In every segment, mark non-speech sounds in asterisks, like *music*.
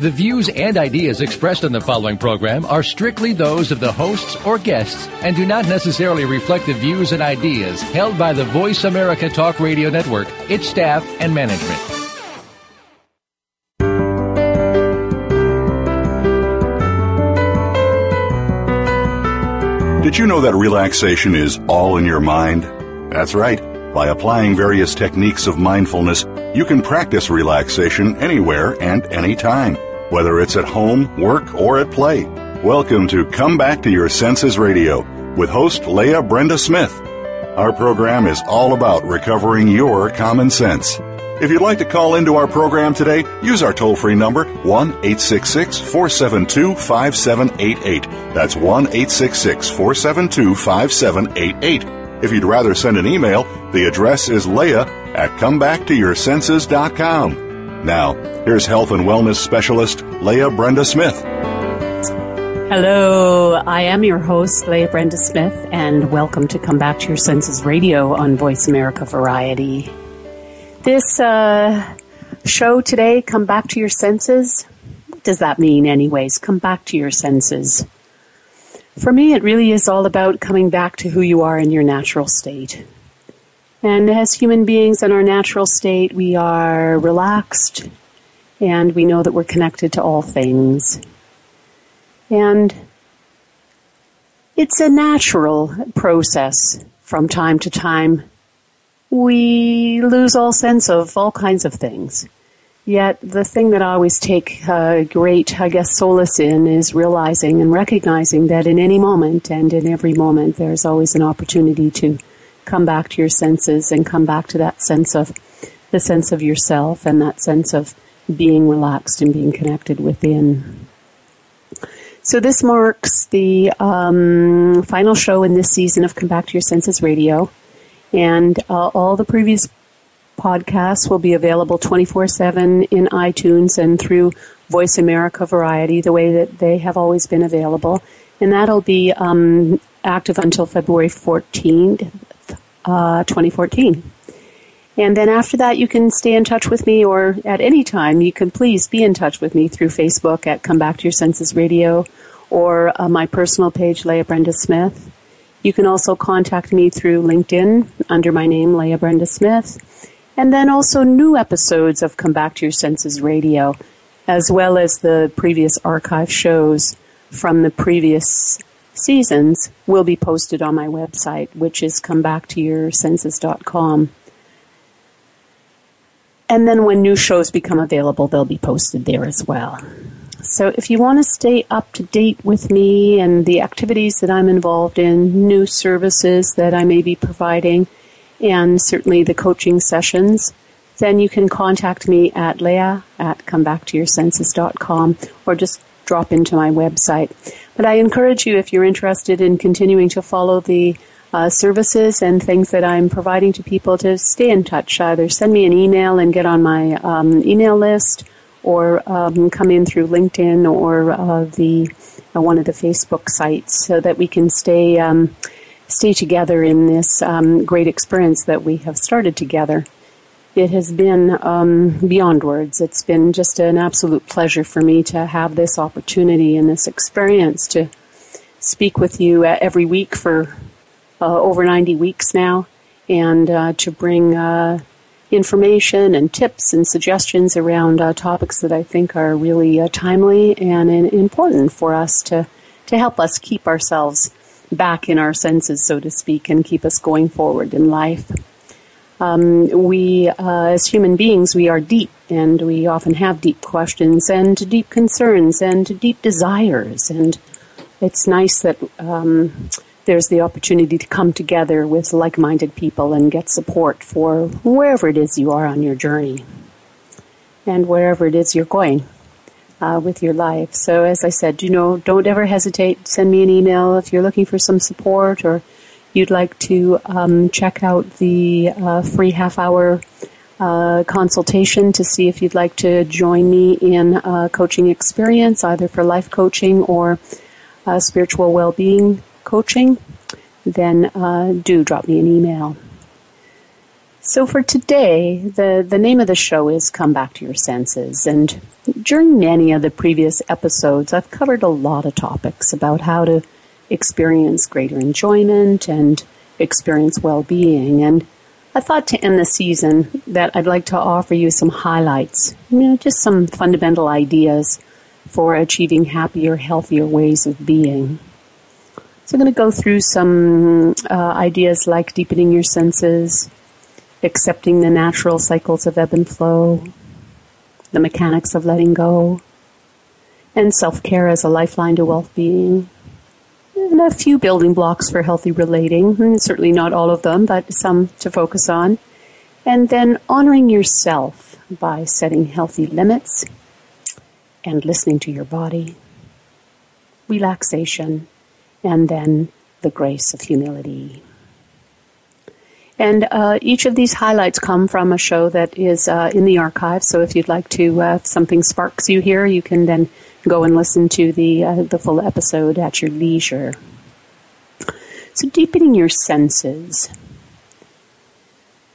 The views and ideas expressed on the following program are strictly those of the hosts or guests and do not necessarily reflect the views and ideas held by the Voice America Talk Radio Network, its staff, and management. Did you know that relaxation is all in your mind? That's right. By applying various techniques of mindfulness, you can practice relaxation anywhere and anytime whether it's at home, work, or at play. Welcome to Come Back to Your Senses Radio with host Leah Brenda Smith. Our program is all about recovering your common sense. If you'd like to call into our program today, use our toll free number 1 866 472 5788. That's 1 866 472 5788. If you'd rather send an email, the address is leah at comebacktoyoursenses.com. Now, here's health and wellness specialist Leah Brenda Smith. Hello, I am your host, Leah Brenda Smith, and welcome to Come Back to Your Senses Radio on Voice America Variety. This uh, show today, Come Back to Your Senses, what does that mean, anyways? Come back to your senses. For me, it really is all about coming back to who you are in your natural state. And as human beings in our natural state, we are relaxed and we know that we're connected to all things. And it's a natural process from time to time. We lose all sense of all kinds of things. Yet the thing that I always take uh, great, I guess, solace in is realizing and recognizing that in any moment and in every moment there's always an opportunity to come back to your senses and come back to that sense of the sense of yourself and that sense of being relaxed and being connected within. So this marks the um, final show in this season of Come Back to Your Senses Radio, and uh, all the previous podcasts will be available 24/7 in iTunes and through Voice America Variety, the way that they have always been available, and that'll be um, active until February 14th, uh, 2014. And then after that, you can stay in touch with me, or at any time, you can please be in touch with me through Facebook at Come Back to Your Senses Radio or uh, my personal page, Leah Brenda Smith. You can also contact me through LinkedIn under my name, Leah Brenda Smith. And then also new episodes of Come Back to Your Senses Radio, as well as the previous archive shows from the previous seasons will be posted on my website, which is comebacktoyoursenses.com. And then when new shows become available, they'll be posted there as well. So if you want to stay up to date with me and the activities that I'm involved in, new services that I may be providing, and certainly the coaching sessions, then you can contact me at leah at comebacktoyoursenses.com or just drop into my website. But I encourage you, if you're interested in continuing to follow the uh, services and things that I'm providing to people, to stay in touch. Either send me an email and get on my um, email list, or um, come in through LinkedIn or uh, the uh, one of the Facebook sites, so that we can stay um, stay together in this um, great experience that we have started together it has been um, beyond words. It's been just an absolute pleasure for me to have this opportunity and this experience to speak with you every week for uh, over 90 weeks now and uh, to bring uh, information and tips and suggestions around uh, topics that I think are really uh, timely and important for us to, to help us keep ourselves back in our senses, so to speak, and keep us going forward in life. Um, we, uh, as human beings, we are deep, and we often have deep questions and deep concerns and deep desires. And it's nice that um, there's the opportunity to come together with like-minded people and get support for wherever it is you are on your journey, and wherever it is you're going. Uh, with your life. So, as I said, you know, don't ever hesitate. Send me an email if you're looking for some support or you'd like to um, check out the uh, free half hour uh, consultation to see if you'd like to join me in a coaching experience, either for life coaching or uh, spiritual well being coaching, then uh, do drop me an email. So for today, the, the name of the show is Come Back to Your Senses. And during many of the previous episodes, I've covered a lot of topics about how to experience greater enjoyment and experience well being. And I thought to end the season that I'd like to offer you some highlights, you know, just some fundamental ideas for achieving happier, healthier ways of being. So I'm going to go through some uh, ideas like deepening your senses, accepting the natural cycles of ebb and flow, the mechanics of letting go, and self-care as a lifeline to well-being. And a few building blocks for healthy relating, certainly not all of them, but some to focus on. And then honoring yourself by setting healthy limits and listening to your body, relaxation, and then the grace of humility. And uh, each of these highlights come from a show that is uh, in the archive. So if you'd like to, uh, if something sparks you here, you can then go and listen to the uh, the full episode at your leisure. So deepening your senses.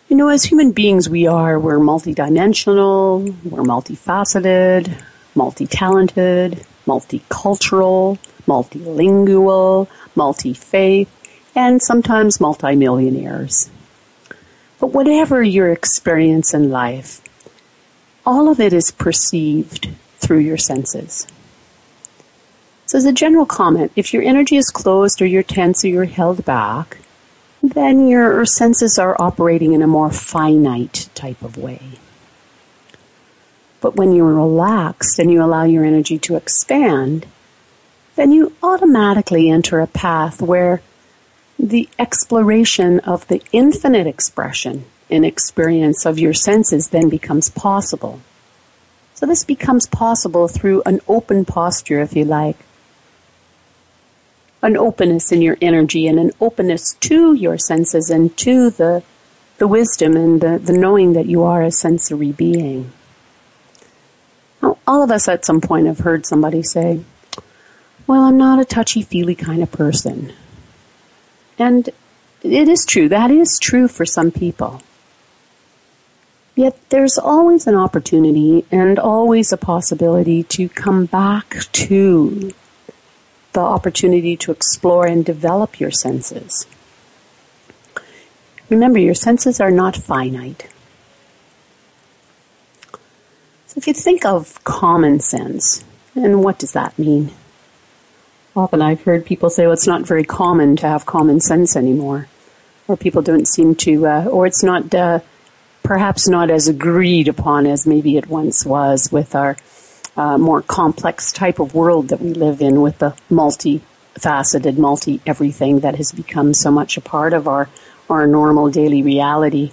You know, as human beings, we are we're multidimensional, we're multifaceted, multi-talented, multicultural, multilingual, multi-faith, and sometimes multimillionaires. But whatever your experience in life, all of it is perceived through your senses. So, as a general comment, if your energy is closed or you're tense or you're held back, then your senses are operating in a more finite type of way. But when you're relaxed and you allow your energy to expand, then you automatically enter a path where the exploration of the infinite expression and experience of your senses then becomes possible. So this becomes possible through an open posture, if you like. An openness in your energy and an openness to your senses and to the, the wisdom and the, the knowing that you are a sensory being. Now, all of us at some point have heard somebody say, well, I'm not a touchy feely kind of person. And it is true, that is true for some people. Yet there's always an opportunity and always a possibility to come back to the opportunity to explore and develop your senses. Remember, your senses are not finite. So if you think of common sense, and what does that mean? Often I've heard people say, well, it's not very common to have common sense anymore. Or people don't seem to, uh, or it's not, uh, perhaps not as agreed upon as maybe it once was with our uh, more complex type of world that we live in with the multi-faceted, multi-everything that has become so much a part of our, our normal daily reality.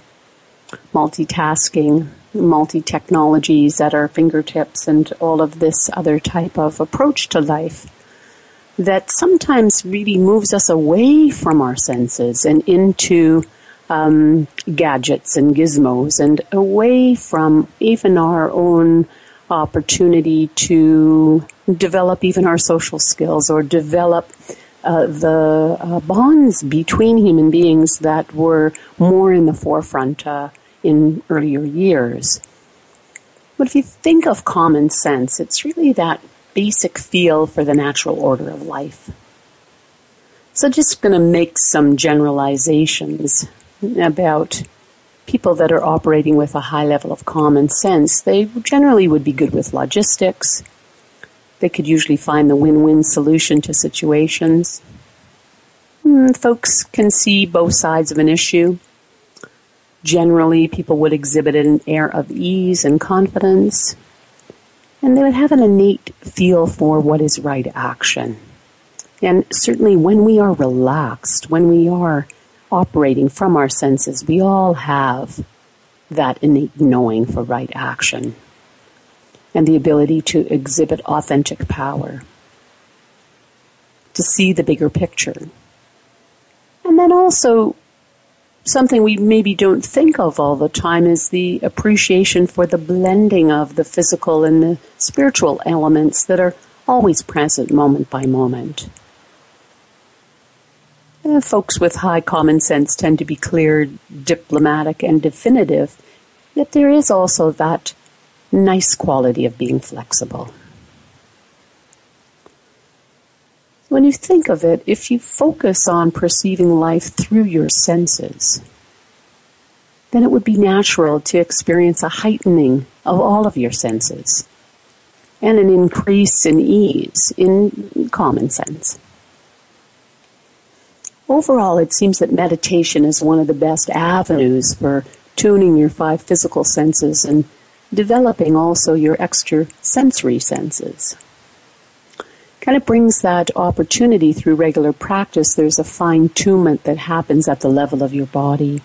Multitasking, multi-technologies at our fingertips and all of this other type of approach to life that sometimes really moves us away from our senses and into um, gadgets and gizmos and away from even our own opportunity to develop even our social skills or develop uh, the uh, bonds between human beings that were more in the forefront uh, in earlier years. But if you think of common sense, it's really that basic feel for the natural order of life. So just going to make some generalizations about people that are operating with a high level of common sense. They generally would be good with logistics. They could usually find the win-win solution to situations. Hmm, folks can see both sides of an issue. Generally, people would exhibit an air of ease and confidence and they would have an innate feel for what is right action. And certainly when we are relaxed, when we are operating from our senses, we all have that innate knowing for right action and the ability to exhibit authentic power, to see the bigger picture. And then also something we maybe don't think of all the time is the appreciation for the blending of the physical and the spiritual elements that are always present moment by moment. Uh, folks with high common sense tend to be clear, diplomatic, and definitive, yet there is also that nice quality of being flexible. When you think of it, if you focus on perceiving life through your senses, then it would be natural to experience a heightening of all of your senses and an increase in ease in common sense. Overall, it seems that meditation is one of the best avenues for tuning your five physical senses and developing also your extra sensory senses kind of brings that opportunity through regular practice. There's a fine tunement that happens at the level of your body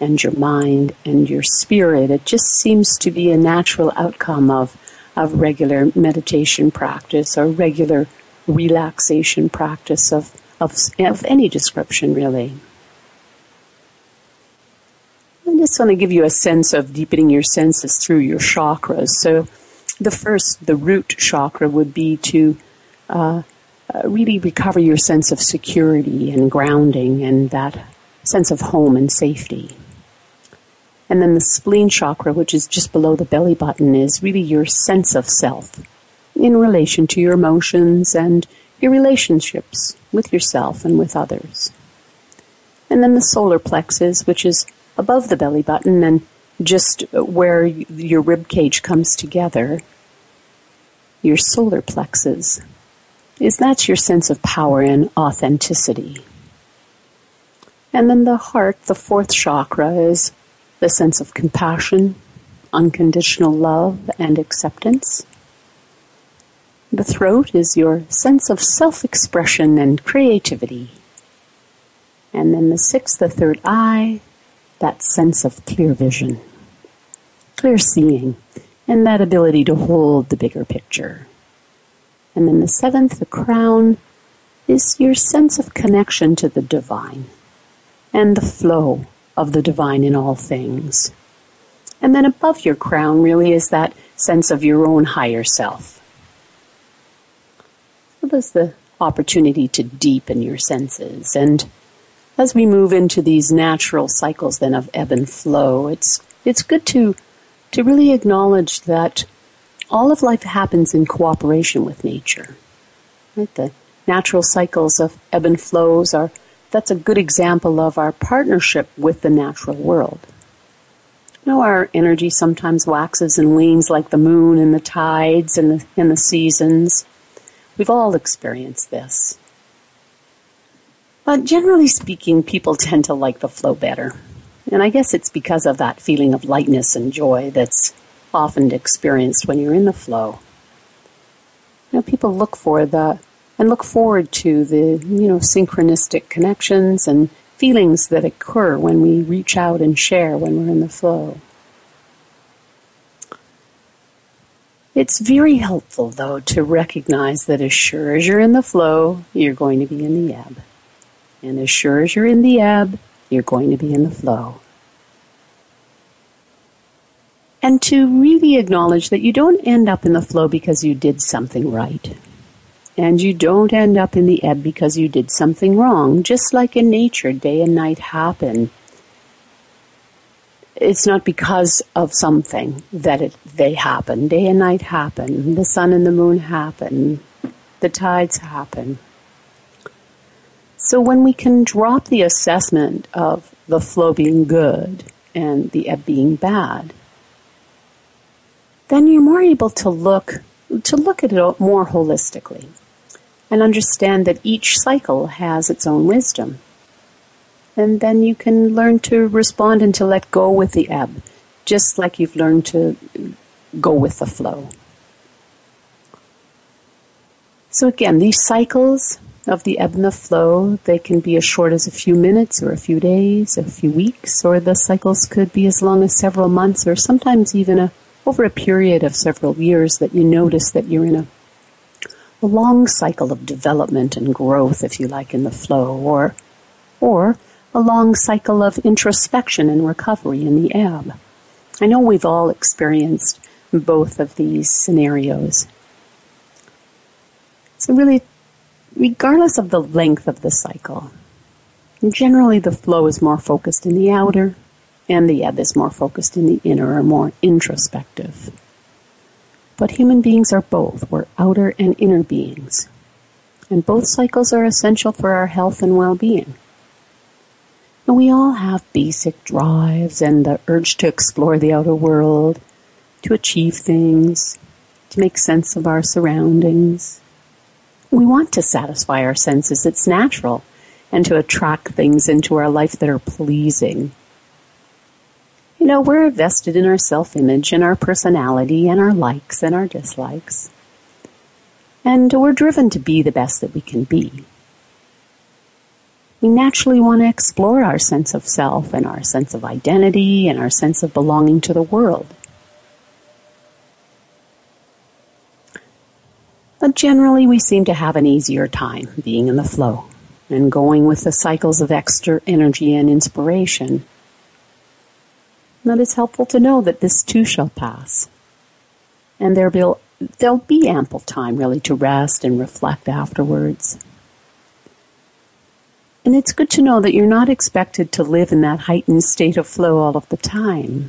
and your mind and your spirit. It just seems to be a natural outcome of, of regular meditation practice or regular relaxation practice of, of, of any description, really. I just want to give you a sense of deepening your senses through your chakras. So, the first, the root chakra, would be to uh, uh, really recover your sense of security and grounding and that sense of home and safety. And then the spleen chakra, which is just below the belly button, is really your sense of self in relation to your emotions and your relationships with yourself and with others. And then the solar plexus, which is above the belly button and just where your rib cage comes together, your solar plexus is that your sense of power and authenticity. And then the heart, the fourth chakra, is the sense of compassion, unconditional love, and acceptance. The throat is your sense of self expression and creativity. And then the sixth, the third eye, that sense of clear vision, clear seeing, and that ability to hold the bigger picture. And then the seventh, the crown, is your sense of connection to the divine and the flow of the divine in all things. And then above your crown really is that sense of your own higher self. There's the opportunity to deepen your senses. And as we move into these natural cycles then of ebb and flow, it's it's good to to really acknowledge that all of life happens in cooperation with nature. Right? The natural cycles of ebb and flows are that's a good example of our partnership with the natural world. You know, our energy sometimes waxes and wanes like the moon and the tides and the, and the seasons. We've all experienced this. But generally speaking, people *laughs* tend to like the flow better. And I guess it's because of that feeling of lightness and joy that's often experienced when you're in the flow. You know, people look for the and look forward to the you know synchronistic connections and feelings that occur when we reach out and share when we're in the flow. It's very helpful, though, to recognize that as sure as you're in the flow, you're going to be in the ebb. And as sure as you're in the ebb, you're going to be in the flow and to really acknowledge that you don't end up in the flow because you did something right. And you don't end up in the ebb because you did something wrong. Just like in nature, day and night happen. It's not because of something that it, they happen. Day and night happen. The sun and the moon happen. The tides happen. So when we can drop the assessment of the flow being good and the ebb being bad, then you're more able to look to look at it more holistically and understand that each cycle has its own wisdom. And then you can learn to respond and to let go with the ebb, just like you've learned to go with the flow. So again, these cycles of the ebb and the flow, they can be as short as a few minutes or a few days, a few weeks, or the cycles could be as long as several months or sometimes even a over a period of several years that you notice that you're in a, a long cycle of development and growth, if you like, in the flow, or or a long cycle of introspection and recovery in the ebb. I know we've all experienced both of these scenarios. So, really, regardless of the length of the cycle, generally the flow is more focused in the outer, and the ebb is more focused in the inner or more introspective. But human beings are both. We're outer and inner beings. And both cycles are essential for our health and well being. And we all have basic drives and the urge to explore the outer world, to achieve things, to make sense of our surroundings. We want to satisfy our senses, it's natural, and to attract things into our life that are pleasing. You know, we're invested in our self image and our personality and our likes and our dislikes. And we're driven to be the best that we can be we naturally want to explore our sense of self and our sense of identity and our sense of belonging to the world. But generally, we seem to have an easier time being in the flow and going with the cycles of extra energy and inspiration. But it's helpful to know that this too shall pass. And there will, there'll be ample time really to rest and reflect afterwards. And it's good to know that you're not expected to live in that heightened state of flow all of the time.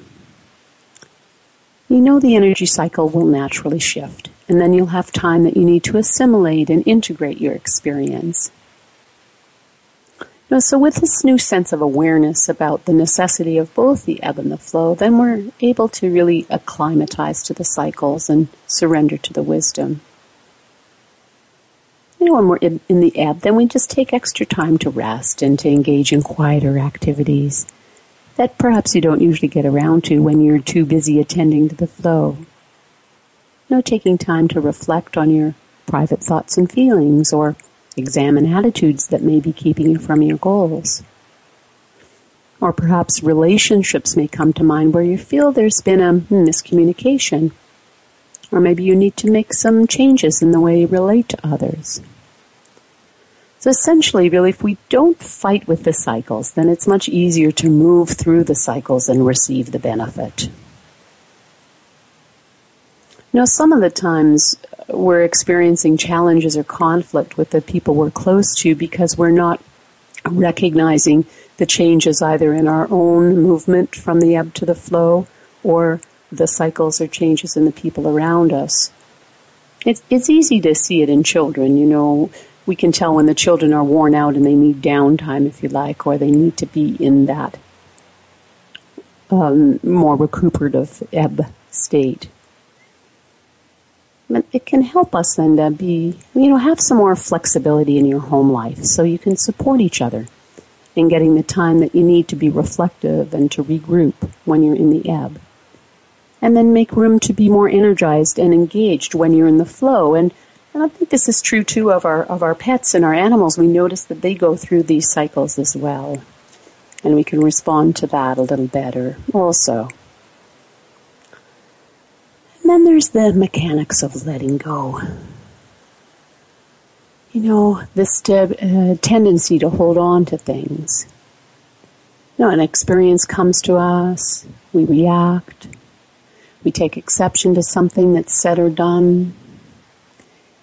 You know the energy cycle will naturally shift, and then you'll have time that you need to assimilate and integrate your experience. Now, so with this new sense of awareness about the necessity of both the ebb and the flow, then we're able to really acclimatize to the cycles and surrender to the wisdom you know, when we're in, in the ebb, then we just take extra time to rest and to engage in quieter activities that perhaps you don't usually get around to when you're too busy attending to the flow. No taking time to reflect on your private thoughts and feelings or examine attitudes that may be keeping you from your goals. Or perhaps relationships may come to mind where you feel there's been a miscommunication or maybe you need to make some changes in the way you relate to others. So essentially, really, if we don't fight with the cycles, then it's much easier to move through the cycles and receive the benefit. Now, some of the times we're experiencing challenges or conflict with the people we're close to because we're not recognizing the changes either in our own movement from the ebb to the flow or the cycles or changes in the people around us. It's, it's easy to see it in children. You know, we can tell when the children are worn out and they need downtime, if you like, or they need to be in that um, more recuperative ebb state. But it can help us then to be, you know, have some more flexibility in your home life so you can support each other in getting the time that you need to be reflective and to regroup when you're in the ebb and then make room to be more energized and engaged when you're in the flow. And, and I think this is true too of our, of our pets and our animals. We notice that they go through these cycles as well. And we can respond to that a little better also. And then there's the mechanics of letting go. You know, this uh, tendency to hold on to things. You know, an experience comes to us, we react, we take exception to something that's said or done.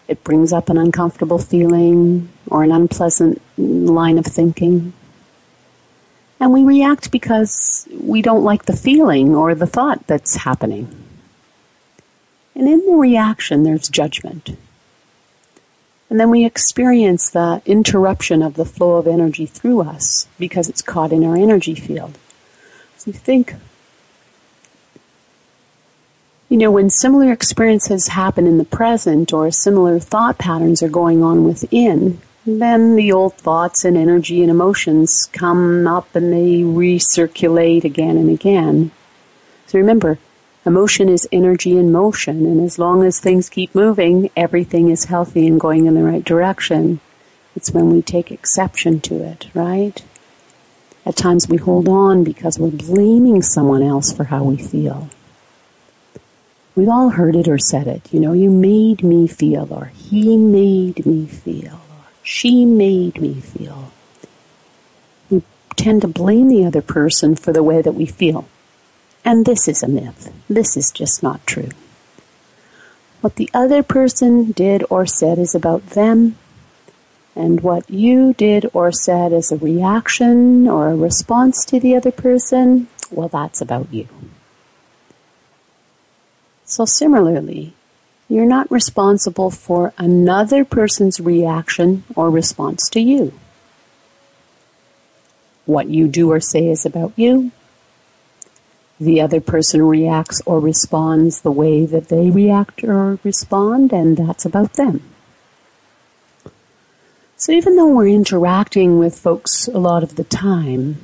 It brings up an uncomfortable feeling or an unpleasant line of thinking. And we react because we don't like the feeling or the thought that's happening. And in the reaction, there's judgment. And then we experience the interruption of the flow of energy through us because it's caught in our energy field. So you think, you know, when similar experiences happen in the present or similar thought patterns are going on within, then the old thoughts and energy and emotions come up and they recirculate again and again. So remember, emotion is energy in motion, and as long as things keep moving, everything is healthy and going in the right direction. It's when we take exception to it, right? At times we hold on because we're blaming someone else for how we feel. We've all heard it or said it. You know, you made me feel, or he made me feel, or she made me feel. We tend to blame the other person for the way that we feel. And this is a myth. This is just not true. What the other person did or said is about them, and what you did or said as a reaction or a response to the other person, well, that's about you. So, similarly, you're not responsible for another person's reaction or response to you. What you do or say is about you. The other person reacts or responds the way that they react or respond, and that's about them. So even though we're interacting with folks a lot of the time,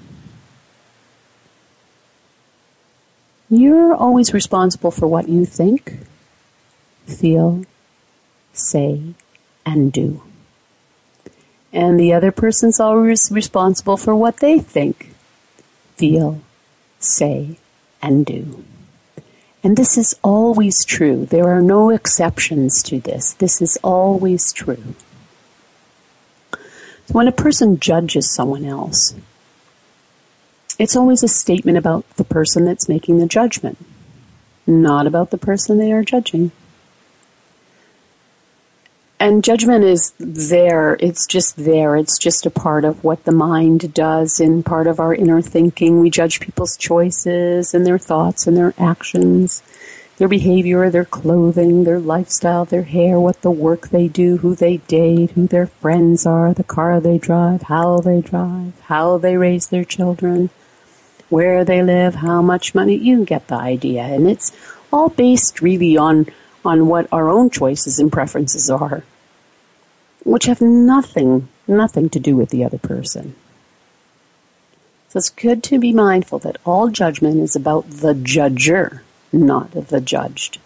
you're always responsible for what you think, feel, say, and do. And the other person's always responsible for what they think, feel, say, and do. And this is always true. There are no exceptions to this. This is always true. So when a person judges someone else, it's always a statement about the person that's making the judgment, not about the person they are judging. And judgment is there. It's just there. It's just a part of what the mind does in part of our inner thinking. We judge people's choices and their thoughts and their actions, their behavior, their clothing, their lifestyle, their hair, what the work they do, who they date, who their friends are, the car they drive, how they drive, how they raise their children, where they live, how much money. You get the idea. And it's all based really on, on what our own choices and preferences are which have nothing, nothing to do with the other person. So it's good to be mindful that all judgment is about the judger, not the judged.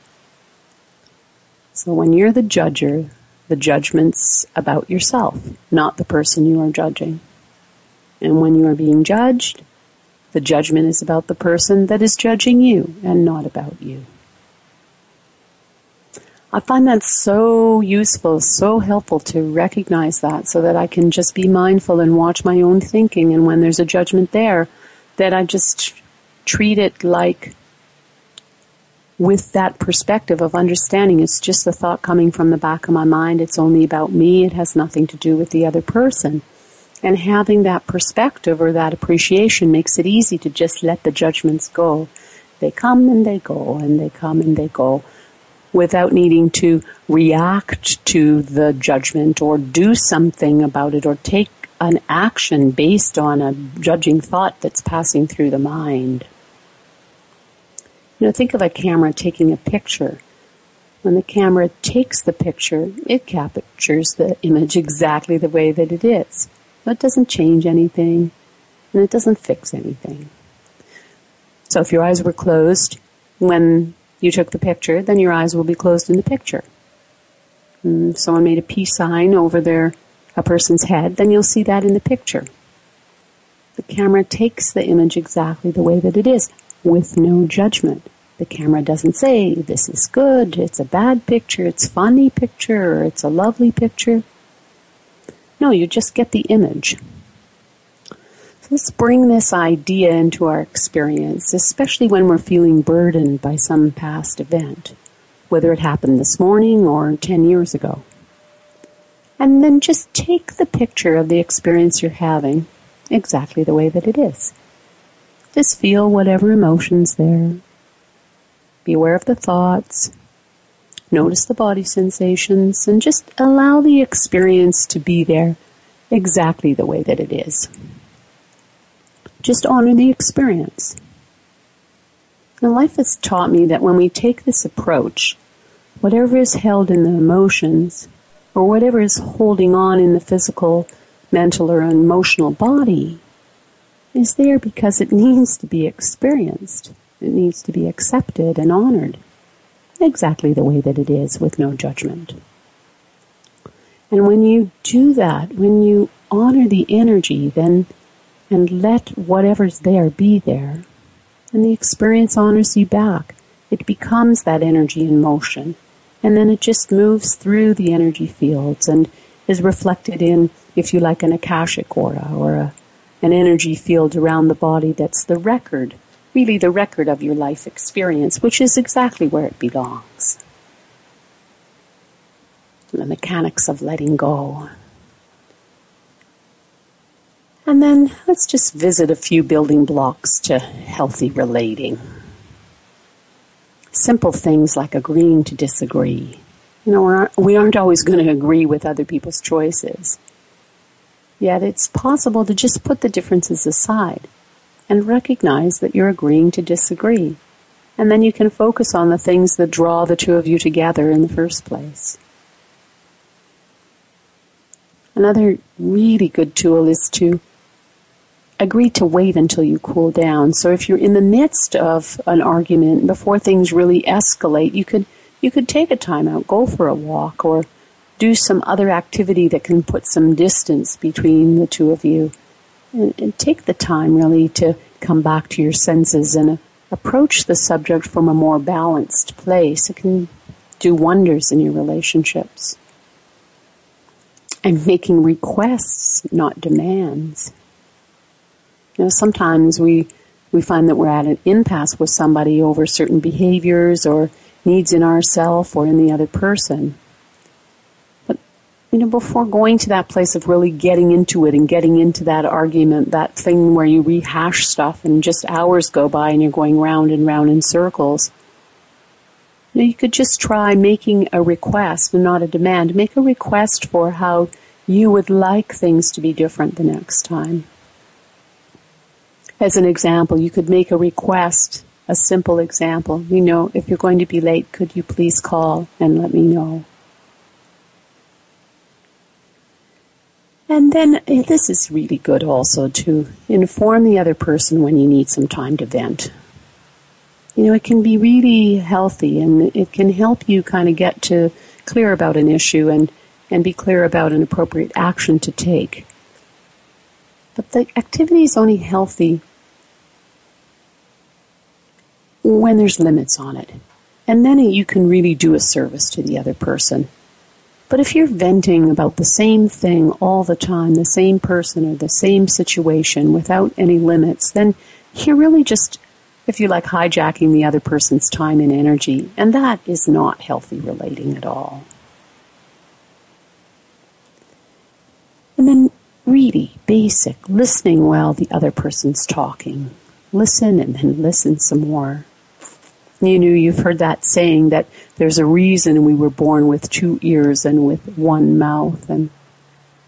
So when you're the judger, the judgment's about yourself, not the person you are judging. And when you are being judged, the judgment is about the person that is judging you and not about you. I find that so useful, so helpful to recognize that so that I can just be mindful and watch my own thinking. And when there's a judgment there, that I just treat it like with that perspective of understanding it's just a thought coming from the back of my mind. It's only about me. It has nothing to do with the other person. And having that perspective or that appreciation makes it easy to just let the judgments go. They come and they go and they come and they go without needing to react to the judgment or do something about it or take an action based on a judging thought that's passing through the mind. You know, think of a camera taking a picture. When the camera takes the picture, it captures the image exactly the way that it is. It doesn't change anything and it doesn't fix anything. So if your eyes were closed when you took the picture, then your eyes will be closed in the picture. And mm, someone made a peace sign over their a person's head, then you'll see that in the picture. The camera takes the image exactly the way that it is, with no judgment. The camera doesn't say, this is good, it's a bad picture, it's funny picture, or it's a lovely picture. No, you just get the image. Let's bring this idea into our experience, especially when we're feeling burdened by some past event, whether it happened this morning or 10 years ago. And then just take the picture of the experience you're having exactly the way that it is. Just feel whatever emotions there. Be aware of the thoughts. Notice the body sensations and just allow the experience to be there exactly the way that it is. Just honor the experience. And life has taught me that when we take this approach, whatever is held in the emotions, or whatever is holding on in the physical, mental, or emotional body, is there because it *laughs* needs to be experienced. It needs to be accepted and honored exactly the way that it is with no judgment. And when you do that, when you honor the energy, then and let whatever's there be there. And the experience honors you back. It becomes that energy in motion. And then it just moves through the energy fields and is reflected in, if you like, an Akashic aura or a, an energy field around the body that's the record, really the record of your life experience, which is exactly where it belongs. The mechanics of letting go. And then let's just visit a few building blocks to healthy relating. Simple things like agreeing to disagree. You know, we aren't always going to agree with other people's choices. Yet it's possible to just put the differences aside and recognize that you're agreeing to disagree. And then you can focus on the things that draw the two of you together in the first place. Another really good tool is to agree to wait until you cool down. So if you're in the midst of an argument before things really escalate, you could you could take a time out, go for a walk or do some other activity that can put some distance between the two of you. And, and take the time really to come back to your senses and uh, approach the subject from a more balanced place. It can do wonders in your relationships. And making requests, not demands. You know, sometimes we we find that we're at an impasse with somebody over certain behaviors or needs in ourself or in the other person. You know, before going to that place of really getting into it and getting into that argument, that thing where you rehash stuff and just hours go by and you're going round and round in circles. You, know, you could just try making a request and not a demand. Make a request for how you would like things to be different the next time. As an example, you could make a request, a simple example. You know, if you're going to be late, could you please call and let me know? And then eh, this is really good also to inform the other person when you need some time to vent. You know, it can be really healthy and it can help you kind of get to clear about an issue and, and be clear about an appropriate action to take. But the activity is only healthy when there's limits on it. And then you can really do a service to the other person. But if you're venting about the same thing all the time, the same person or the same situation without any limits, then you're really just, if you like, hijacking the other person's time and energy. And that is not healthy relating at all. And then really basic listening while the other person's talking. Listen and then listen some more. You know, you've heard that saying that there's a reason we were born with two ears and with one mouth, and,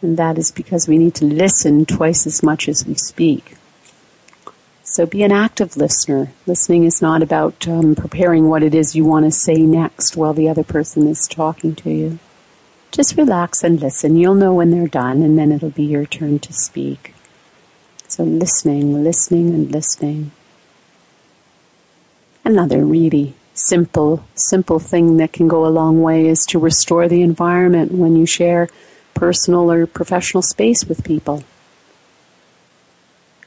and that is because we need to listen twice as much as we speak. So be an active listener. Listening is not about um, preparing what it is you want to say next while the other person is talking to you. Just relax and listen. You'll know when they're done, and then it'll be your turn to speak. So listening, listening, and listening. Another really simple, simple thing that can go a long way is to restore the environment when you share personal or professional space with people.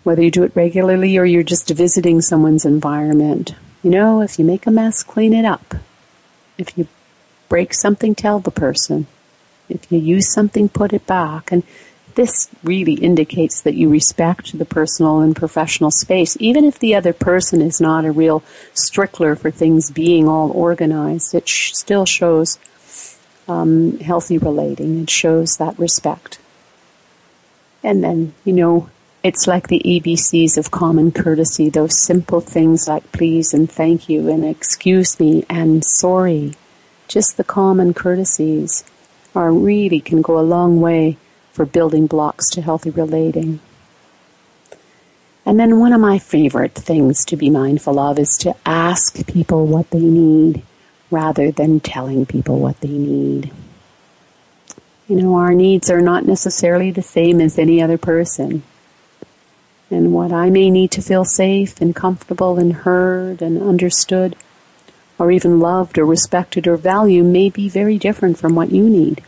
Whether you do it regularly or you're just visiting someone's environment. You know, if you make a mess, clean it up. If you break something, tell the person. If you use something, put it back. And this really indicates that you respect the personal and professional space, even if the other person is not a real strickler for things being all organized. It sh- still shows um, healthy relating. It shows that respect. And then, you know, it's like the ABCs of common courtesy, those simple things like please and thank you and excuse me and sorry. Just the common courtesies are really can go a long way for building blocks to healthy relating. And then one of my favorite things to be mindful of is to ask people what they need rather than telling people what they need. You know, our needs are not necessarily the same as any other person. And what I may need to feel safe and comfortable and heard and understood, or even loved or respected or valued, may be very different from what you need.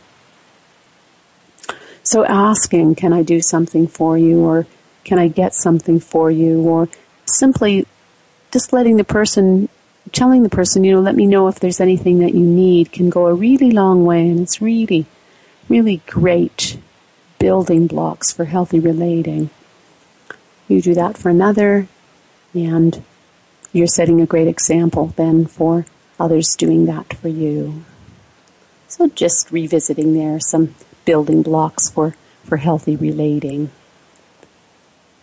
So asking, can I do something for you or can I get something for you or simply just letting the person, telling the person, you know, let me know if there's anything that you need can go a really long way and it's really, really great building blocks for healthy relating. You do that for another, and you're setting a great example then for others doing that for you. So just revisiting there some building blocks for, for healthy relating.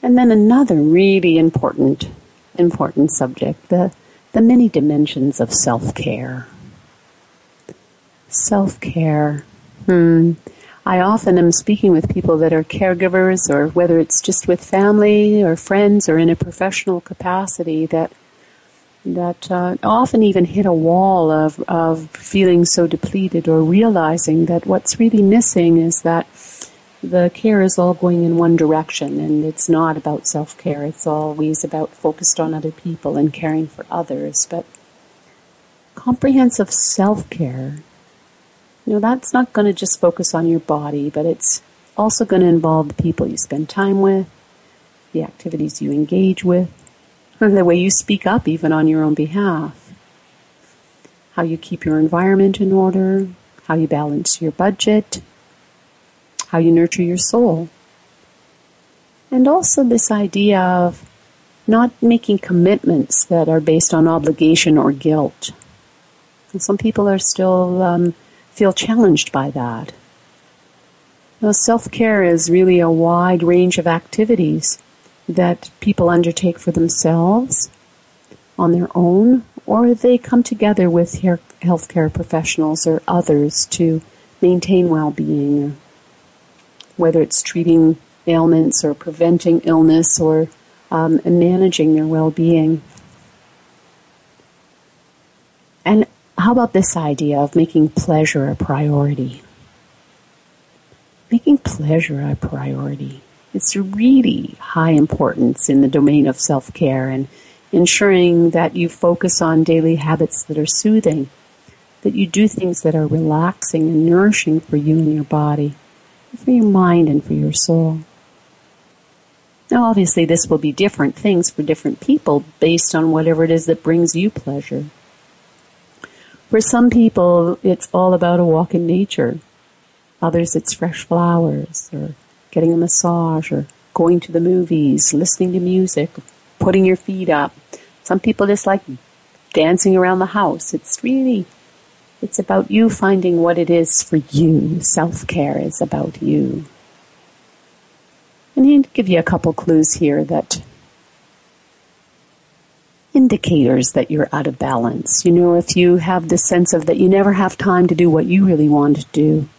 And then another really important, important subject, the, the many dimensions of self-care. Self-care. Hmm. I often am speaking with people that are caregivers or whether it's just with family or friends or in a professional capacity that that uh, often even hit a wall of, of feeling so depleted or realizing that what's really missing is that the care is all going in one direction and it's not about self care. It's always about focused on other people and caring for others. But comprehensive self care, you know, that's not going to just focus on your body, but it's also going to involve the people you spend time with, the activities you engage with, the way you speak up even on your own behalf, how you keep your environment in order, how you balance your budget, how you nurture your soul. And also this idea of not making commitments that are based on obligation or guilt. And some people are still um, feel challenged by that. Now, self-care is really a wide range of activities that people undertake for themselves on their own, or they come together with healthcare professionals or others to maintain well-being whether it's treating ailments or preventing illness or um, managing their well-being. And how about this idea of making pleasure a priority? Making pleasure a priority. It's really high importance in the domain of self-care and ensuring that you focus on daily habits that are soothing, that you do things that are relaxing and nourishing for you and your body for your mind and for your soul. Now, obviously, this will be different things for different people based on whatever it is that brings you pleasure. For some people, it's all about a walk in nature. Others, it's fresh flowers, or getting a massage, or going to the movies, listening to music, putting your feet up. Some people just like dancing around the house. It's really it's about you finding what it is for you. Self care is about you. I need to give you a couple clues here that indicators that you're out of balance. You know, if you have the sense of that you never have time to do what you really want to do,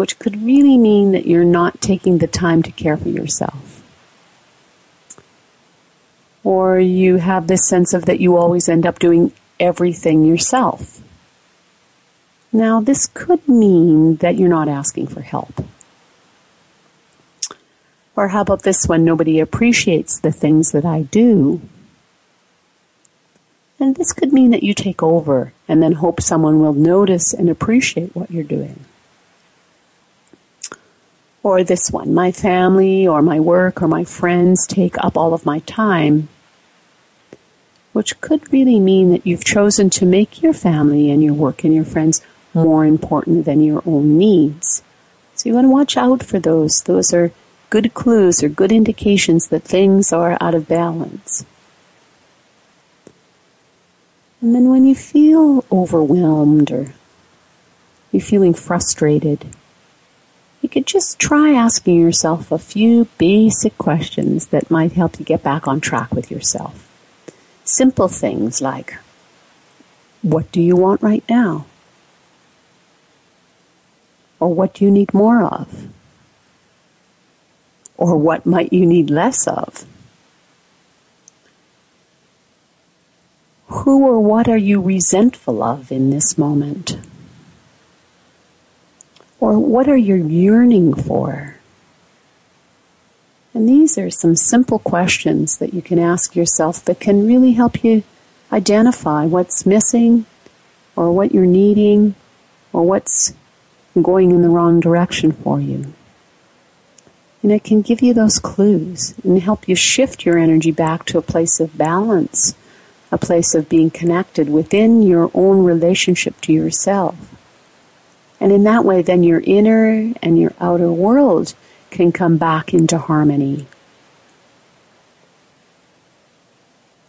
which could really mean that you're not taking the time to care for yourself. Or you have this sense of that you always end up doing everything yourself. Now, this could mean that you're not asking for help. Or how about this one? Nobody appreciates the things that I do. And this could mean that you take over and then hope someone will notice and appreciate what you're doing. Or this one, my family or my work or my friends take up all of my time, which could really mean that you've chosen to make your family and your work and your friends more important than your own needs. So you want to watch out for those. Those are good clues or good indications that things are out of balance. And then when you feel overwhelmed or you're feeling frustrated, you could just try asking yourself a few basic questions that might help you get back on track with yourself. Simple things like, what do you want right now? Or what do you need more of? Or what might you need less of? Who or what are you resentful of in this moment? Or what are you yearning for? And these are some simple questions that you can ask yourself that can really help you identify what's missing or what you're needing or what's going in the wrong direction for you. And it can give you those clues and help you shift your energy back to a place of balance, a place of being connected within your own relationship to yourself. And in that way, then your inner and your outer world can come back into harmony.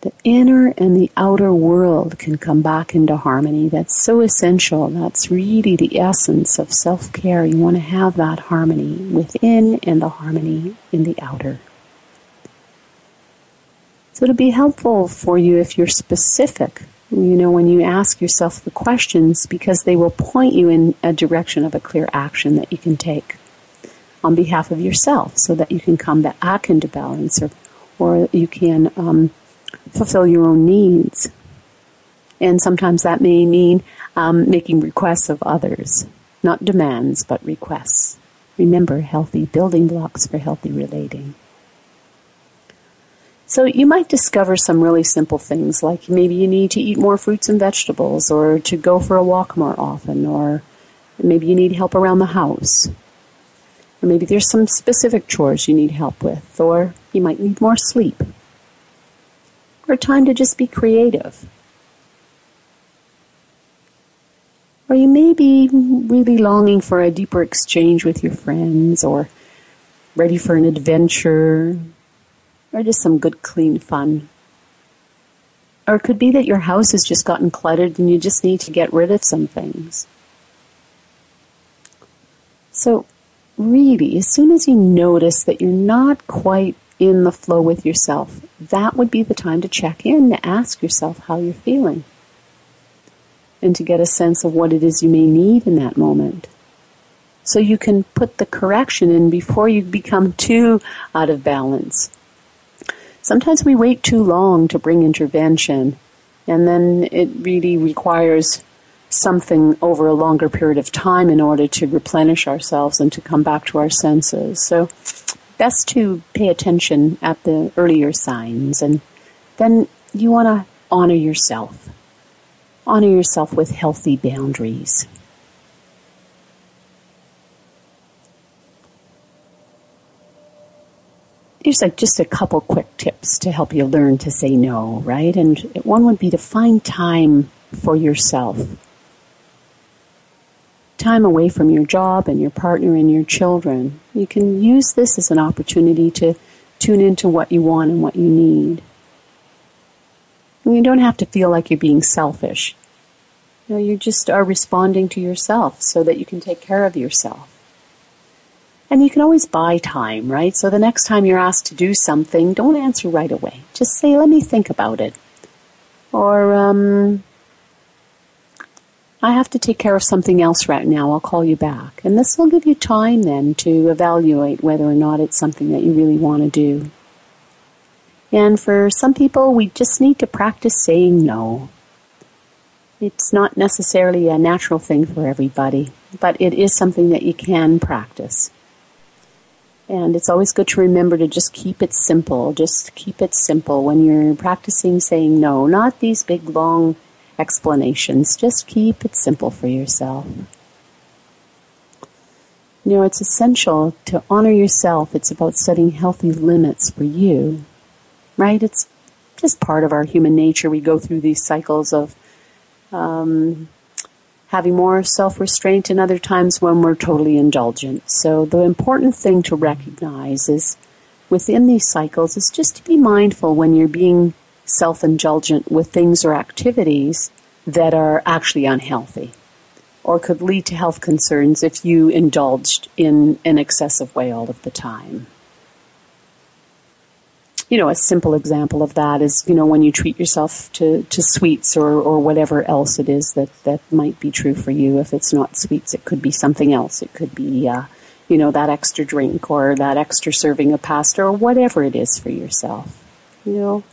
The inner and the outer world can come back into harmony. That's so essential. That's really the essence of self care. You want to have that harmony within and the harmony in the outer. So it'll be helpful for you if you're specific, you know, when you ask yourself the questions because they will point you in a direction of a clear action that you can take on behalf of yourself so that you can come back into balance or, or you can um, fulfill your own needs. And sometimes that may mean um, making requests of others, not demands, but requests. Remember, healthy building blocks for healthy relating. So you might discover some really simple things like maybe you need to eat more fruits and vegetables or to go for a walk more often or maybe you need help around the house. Or maybe there's some specific chores you need help with or you might need more sleep or time to just be creative. Or you may be really longing for a deeper exchange with your friends or ready for an adventure or just some good clean fun. Or it could be that your house has just gotten cluttered and you just need to get rid of some things. So, really, as soon as you notice that you're not quite in the flow with yourself, that would be the time to check in, to ask yourself how you're feeling, and to get a sense of what it is you may need in that moment. So you can put the correction in before you become too out of balance. Sometimes we wait too long to bring intervention, and then it really requires something over a longer period of time in order to replenish ourselves and to come back to our senses. So best to pay attention at the earlier signs and then you want to honor yourself. Honor yourself with healthy boundaries. Here's like just a couple quick tips to help you learn to say no, right? And one would be to find time for yourself time away from your job and your partner and your children. You can use this as an opportunity to tune into what you want and what you need. And you don't have to feel like you're being selfish. You, know, you just are responding to yourself so that you can take care of yourself. And you can always buy time, right? So the next time you're asked to do something, don't answer right away. Just say, let me think about it. Or, um, I have to take care of something else right now. I'll call you back. And this will give you time then to evaluate whether or not it's something that you really want to do. And for some people, we just need to practice saying no. It's not necessarily a natural thing for everybody, but it is something that you can practice. And it's always good to remember to just keep it simple. Just keep it simple when you're practicing saying no, not these big long explanations. Just keep it simple for yourself. You know, it's essential to honor yourself. It's about setting healthy limits for you, right? It's just part of our human nature. We go through these cycles of um, having more self restraint and other times when we're totally indulgent. So, the important thing to recognize is within these cycles is just to be mindful when you're being self indulgent with things or activities that are actually unhealthy or could lead to health concerns if you indulged in an excessive way all of the time. You know, a simple example of that is, you know, when you treat yourself to, to sweets or, or whatever else it is that, that might be true for you. If it's not sweets, it could be something else. It could be, uh, you know, that extra drink or that extra serving of pasta or whatever it is for yourself. You know,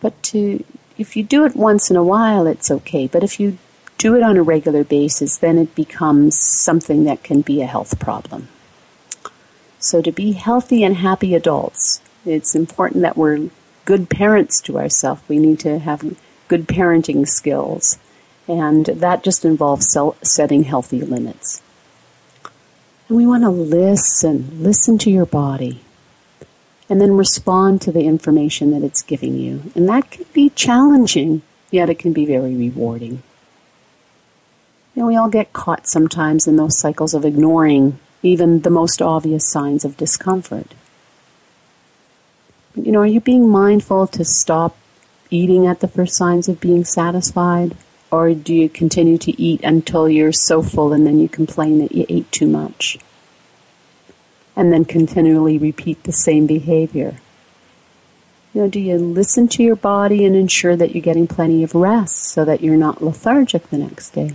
but to, if you do it once in a while, it's okay. But if you do it on a regular basis, then it becomes something that can be a health problem. So to be healthy and happy adults, it's important that we're good parents to ourselves. We need to have good parenting skills. And that just involves setting healthy limits. And we want to listen, listen to your body and then respond to the information that it's giving you. And that can be challenging, yet it can be very rewarding. Know, we all get caught sometimes in those cycles of ignoring even the most obvious signs of discomfort. You know, are you being mindful to stop eating at the first signs of being satisfied? Or do you continue to eat until you're so full and then you complain that you ate too much? And then continually repeat the same behavior. You know, do you listen to your body and ensure that you're getting plenty of rest so that you're not lethargic the next day?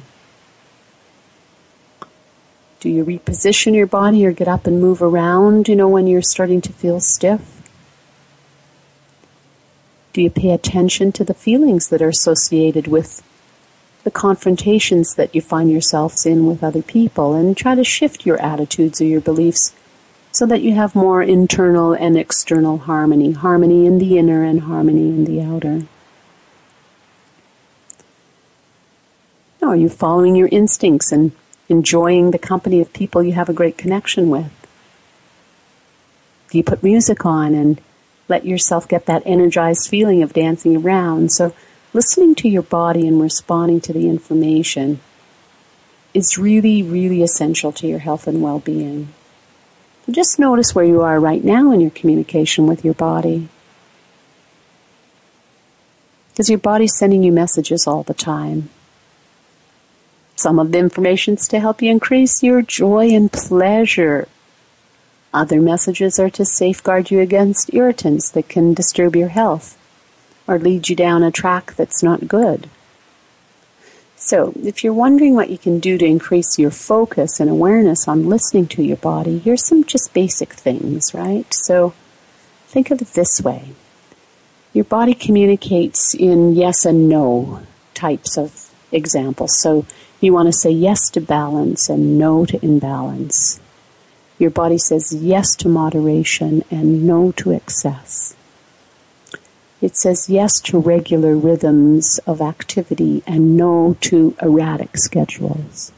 Do you reposition your body or get up and move around, you know, when you're starting to feel stiff? Do you pay attention to the feelings that are associated with the confrontations that you find yourselves in with other people and try to shift your attitudes or your beliefs so that you have more internal and external harmony, harmony in the inner and harmony in the outer. Are you following your instincts and enjoying the company of people you have a great connection with? Do you put music on and let yourself get that energized feeling of dancing around. So, listening to your body and responding to the information is really, really essential to your health and well being. Just notice where you are right now in your communication with your body. Because your body's sending you messages all the time. Some of the information is to help you increase your joy and pleasure other messages are to safeguard you against irritants that can disturb your health or lead you down a track that's not good. So, if you're wondering what you can do to increase your focus and awareness on listening to your body, here's some just basic things, right? So, think of it this way your body communicates in yes and no types of examples. So, you want to say yes to balance and no to imbalance. Your body says yes to moderation and no to excess. It says yes to regular rhythms of activity and no to erratic schedules.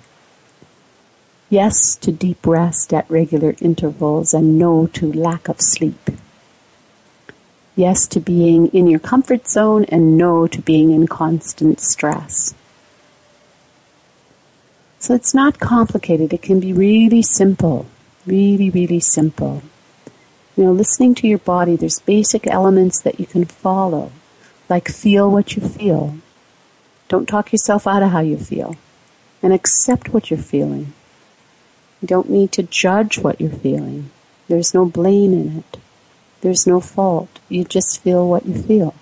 Yes to deep rest at regular intervals and no to lack of sleep. Yes to being in your comfort zone and no to being in constant stress. So it's not complicated. It can be really simple. Really, really simple. You know, listening to your body, there's basic elements that you can follow, like feel what you feel. Don't talk yourself out of how you feel, and accept what you're feeling. You don't need to judge what you're feeling. There's no blame in it. There's no fault. You just feel what you feel.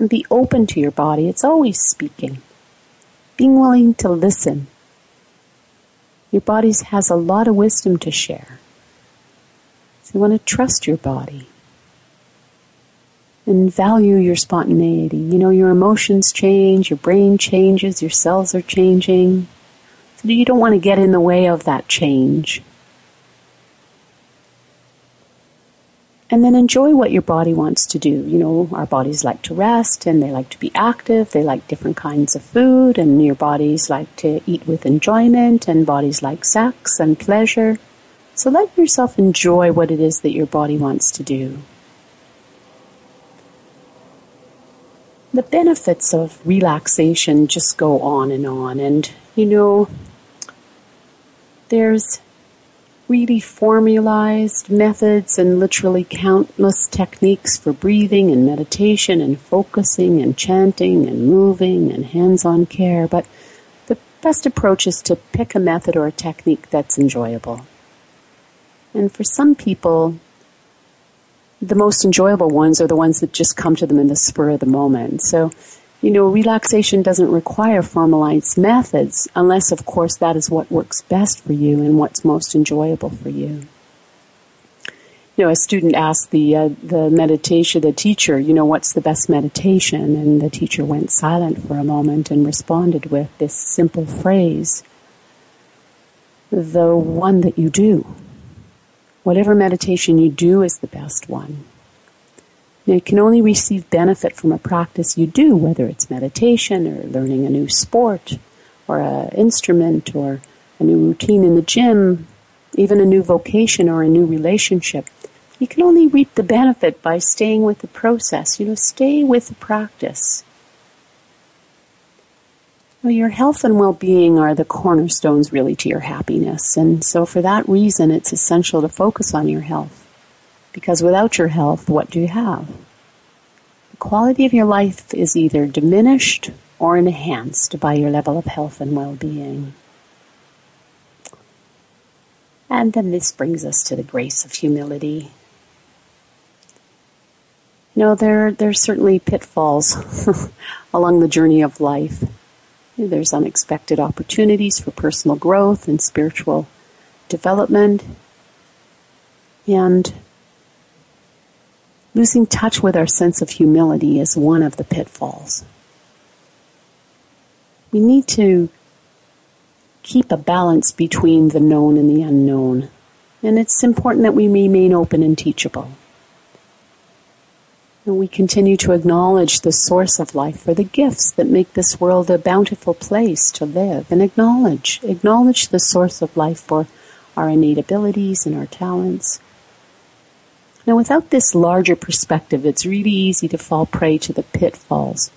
And be open to your body. It's always speaking. Being willing to listen your body has a lot of wisdom to share. So you want to trust your body and value your spontaneity. You know, your emotions change, your brain changes, your cells are changing. So you don't want to get in the way of that change. And then enjoy what your body wants to do. You know, our bodies like to rest and they like to be active. They like different kinds of food and your bodies like to eat with enjoyment and bodies like sex and pleasure. So let yourself enjoy what it is that your body wants to do. The benefits of relaxation just go on and on and you know, there's really formalized methods and literally countless techniques for breathing and meditation and focusing and chanting and moving and hands on care, but the best approach is to pick a method or a technique that's enjoyable. And for some people, the most enjoyable ones are the ones that just come to them in the spur of the moment. So you know, relaxation doesn't require formalized methods unless, of course, that is what works best for you and what's most enjoyable for you. You know, a student asked the uh, the meditation, the teacher, you know, what's the best meditation? And the teacher went silent for a moment and responded with this simple phrase: "The one that you do. Whatever meditation you do is the best one." You can only receive benefit from a practice you do, whether it's meditation or learning a new sport or an instrument or a new routine in the gym, even a new vocation or a new relationship. You can only reap the benefit by staying with the process. You know, stay with the practice. Well, your health and well being are the cornerstones, really, to your happiness. And so, for that reason, it's essential to focus on your health. Because without your health, what do you have? The quality of your life is either diminished or enhanced by your level of health and well being. And then this brings us to the grace of humility. You know, there, there's certainly pitfalls *laughs* along the journey of life. There's unexpected opportunities for personal growth and spiritual development. And losing touch with our sense of humility is one of the pitfalls. We need to keep a balance between the known and the unknown. And it's important that we remain open and teachable. And we continue to acknowledge the source of life for the gifts that make this world a bountiful place to live. And acknowledge, acknowledge the source of life for our innate abilities and our talents. Now, without this larger perspective, it's really easy to fall prey to the pitfalls,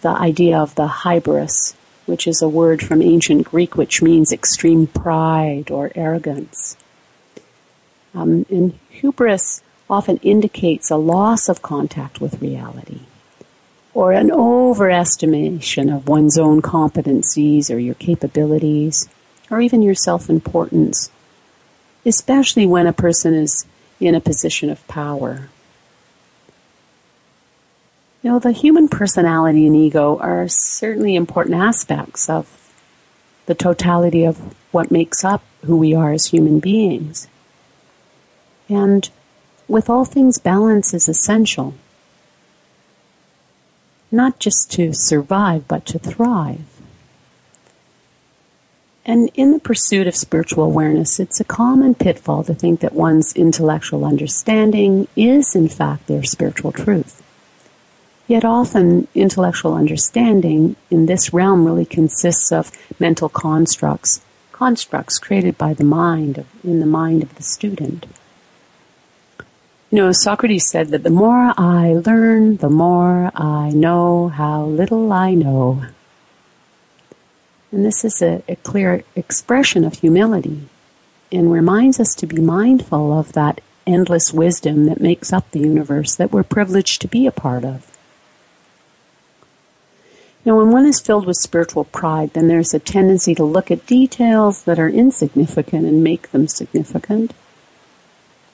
the idea of the hybris, which is a word from ancient Greek which means extreme pride or arrogance. Um, and hubris often indicates a loss of contact with reality or an overestimation of one's own competencies or your capabilities or even your self importance, especially when a person is in a position of power. You know, the human personality and ego are certainly important aspects of the totality of what makes up who we are as human beings. And with all things, balance is essential. Not just to survive, but to thrive. And in the pursuit of spiritual awareness, it's a common pitfall to think that one's intellectual understanding is, in fact, their spiritual truth. Yet often, intellectual understanding in this realm really consists of mental constructs, constructs created by the mind, of, in the mind of the student. You know, Socrates said that the more I learn, the more I know how little I know. And this is a, a clear expression of humility and reminds us to be mindful of that endless wisdom that makes up the universe that we're privileged to be a part of. Now, when one is filled with spiritual pride, then there's a tendency to look at details that are insignificant and make them significant.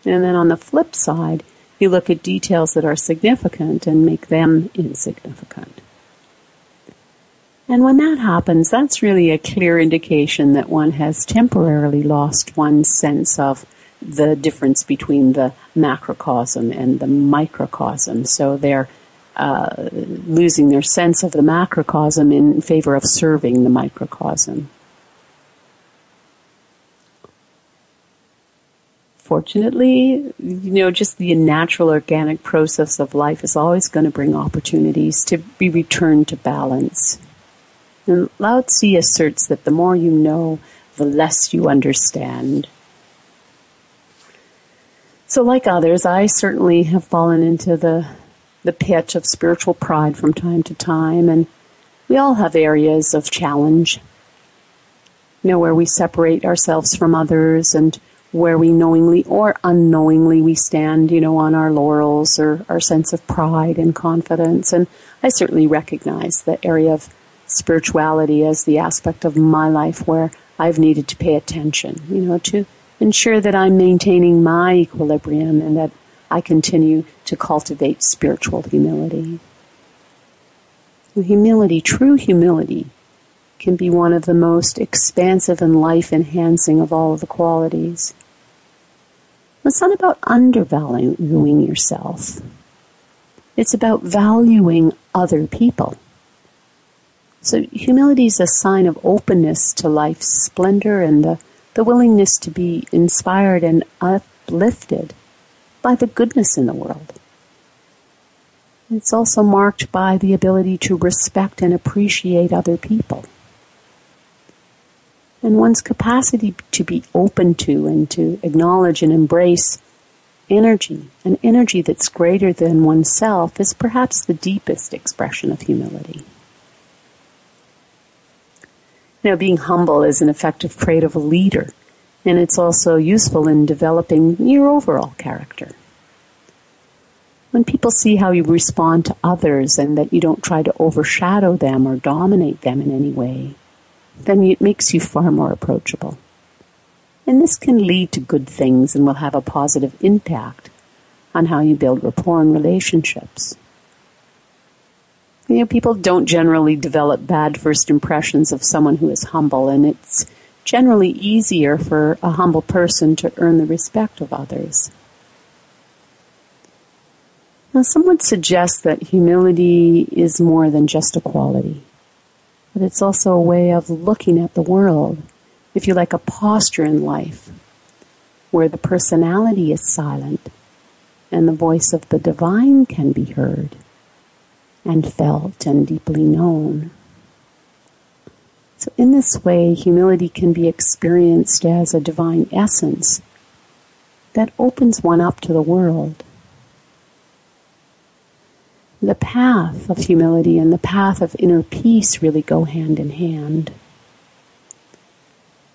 And then on the flip side, you look at details that are significant and make them insignificant. And when that happens, that's really a clear indication that one has temporarily lost one's sense of the difference between the macrocosm and the microcosm. So they're uh, losing their sense of the macrocosm in favor of serving the microcosm. Fortunately, you know, just the natural organic process of life is always going to bring opportunities to be returned to balance. And Lao Tzu asserts that the more you know, the less you understand. So, like others, I certainly have fallen into the the pitch of spiritual pride from time to time, and we all have areas of challenge. You know, where we separate ourselves from others and where we knowingly or unknowingly we stand, you know, on our laurels or our sense of pride and confidence. And I certainly recognize the area of spirituality as the aspect of my life where I've needed to pay attention, you know, to ensure that I'm maintaining my equilibrium and that I continue to cultivate spiritual humility. Humility, true humility, can be one of the most expansive and life enhancing of all of the qualities. It's not about undervaluing yourself. It's about valuing other people. So humility is a sign of openness to life's splendor and the, the willingness to be inspired and uplifted by the goodness in the world. It's also marked by the ability to respect and appreciate other people. And one's capacity to be open to and to acknowledge and embrace energy, an energy that's greater than oneself, is perhaps the deepest expression of humility. Now, being humble is an effective trait of a leader and it's also useful in developing your overall character. When people see how you respond to others and that you don't try to overshadow them or dominate them in any way, then it makes you far more approachable. And this can lead to good things and will have a positive impact on how you build rapport and relationships. You know, people don't generally develop bad first impressions of someone who is humble, and it's generally easier for a humble person to earn the respect of others. Now, some would suggest that humility is more than just a quality, but it's also a way of looking at the world, if you like, a posture in life, where the personality is silent and the voice of the divine can be heard and felt and deeply known. So, in this way, humility can be experienced as a divine essence that opens one up to the world. The path of humility and the path of inner peace really go hand in hand.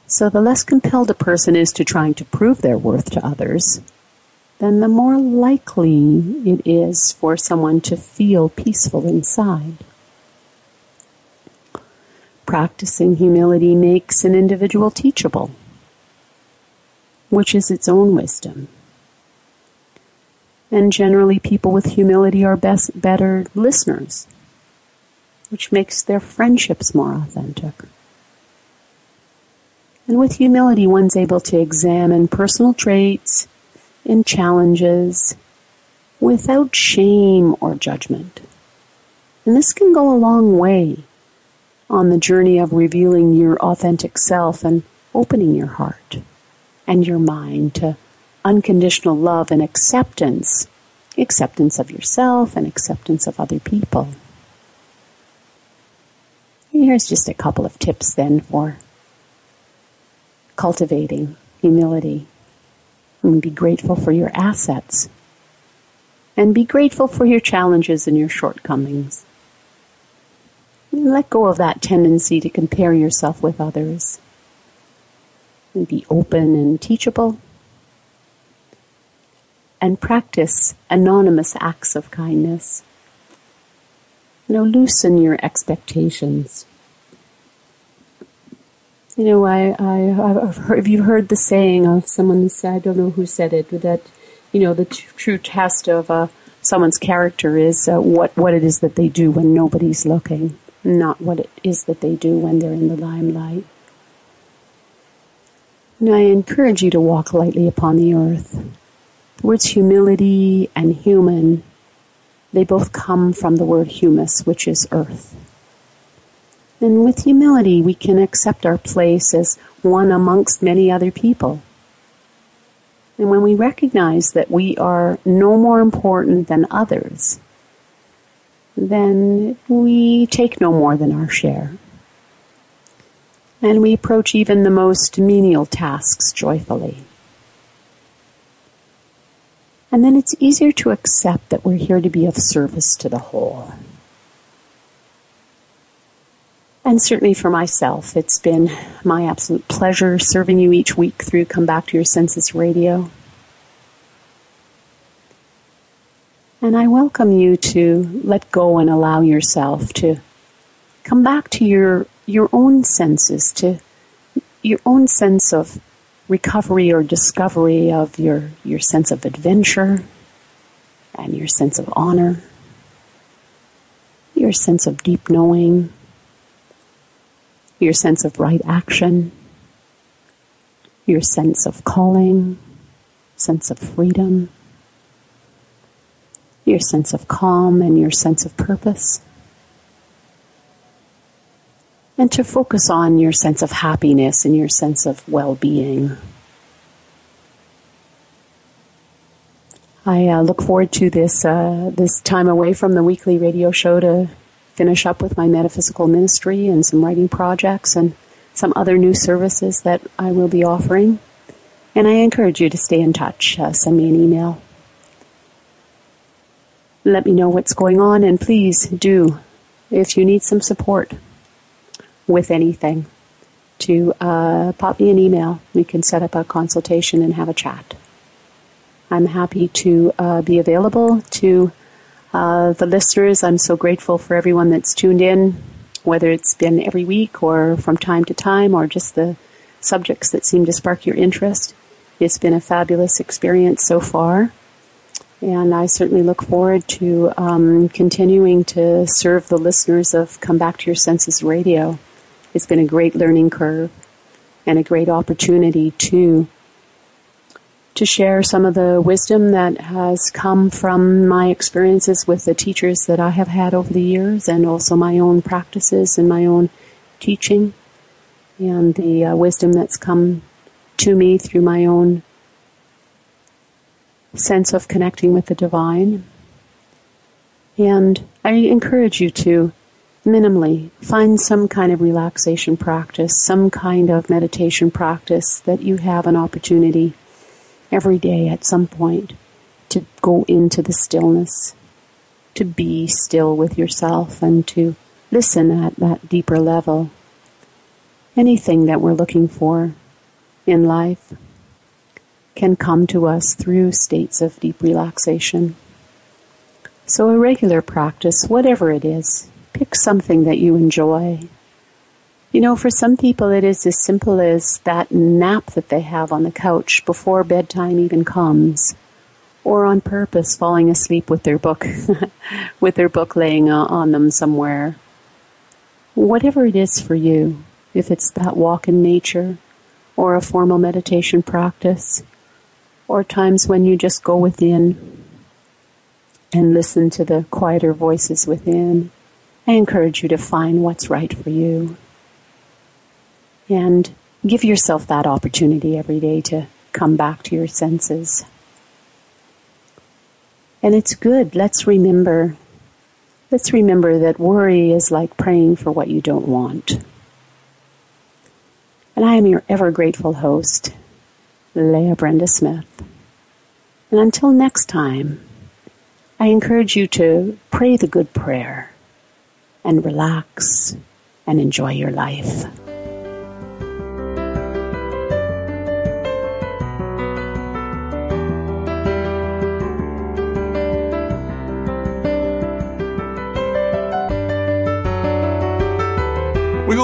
So, the less compelled a person is to trying to prove their worth to others, then the more likely it is for someone to feel peaceful inside. Practicing humility makes an individual teachable, which is its own wisdom. And generally, people with humility are best, better listeners, which makes their friendships more authentic. And with humility, one's able to examine personal traits in challenges without shame or judgment. And this can go a long way on the journey of revealing your authentic self and opening your heart and your mind to unconditional love and acceptance, acceptance of yourself and acceptance of other people. Here's just a couple of tips then for cultivating humility and be grateful for your assets. And be grateful for your challenges and your shortcomings. Let go of that tendency to compare yourself with others. And be open and teachable. And practice anonymous acts of kindness. Know, loosen your expectations. You know, I, I, I've heard, have you heard the saying of someone I don't know who said it, that, you know, the t- true test of uh, someone's character is uh, what, what it is that they do when nobody's looking, not what it is that they do when they're in the limelight. And I encourage you to walk lightly upon the earth. The words humility and human, they both come from the word humus, which is earth. And with humility, we can accept our place as one amongst many other people. And when we recognize that we are no more important than others, then we take no more than our share. And we approach even the most menial tasks joyfully. And then it's easier to accept that we're here to be of service to the whole. And certainly for myself, it's been my absolute pleasure serving you each week through Come Back to Your Senses Radio. And I welcome you to let go and allow yourself to come back to your, your own senses, to your own sense of recovery or discovery of your, your sense of adventure and your sense of honor, your sense of deep knowing your sense of right action, your sense of calling, sense of freedom, your sense of calm and your sense of purpose. And to focus on your sense of happiness and your sense of well being. I uh, look forward to this uh, this time away from the weekly radio show to finish up with my metaphysical ministry and some writing projects and some other new services that I will be offering. And I encourage you to stay in touch. Uh, send me an email. Let me know what's going on, and please do, if you need some support with anything, to uh, pop me an email. We can set up a consultation and have a chat. I'm happy to uh, be available to uh, the listeners. I'm so grateful for everyone that's tuned in, whether it's been every week or from time to time or just the subjects that seem to spark your interest. It's been a fabulous experience so far. And I certainly look forward to um, continuing to serve the listeners of Come Back to Your Senses Radio. It's been a great learning curve and a great opportunity to to share some of the wisdom that has come from my experiences with the teachers that I have had over the years and also my own practices and my own teaching and the uh, wisdom that's come to me through my own sense of connecting with the divine. And I encourage you to minimally find some kind of relaxation practice, some kind of meditation practice that you have an opportunity every day at some point to go into the stillness, to be still with yourself and to listen at that deeper level. Anything that we're looking for in life can come to us through states of deep relaxation. So, a regular practice, whatever it is, pick something that you enjoy you know, for some people, it is as simple as that nap that they have on the couch before bedtime even comes, or on purpose falling asleep with their book, *laughs* with their book laying uh, on them somewhere. Whatever it is for you, if it's that walk in nature, or a formal meditation practice, or times when you just go within and listen to the quieter voices within, I encourage you to find what's right for you. And give yourself that opportunity every day to come back to your senses. And it's good. Let's remember, let's remember that worry is like praying for what you don't want. And I am your ever grateful host, Leah Brenda Smith. And until next time, I encourage you to pray the good prayer and relax and enjoy your life.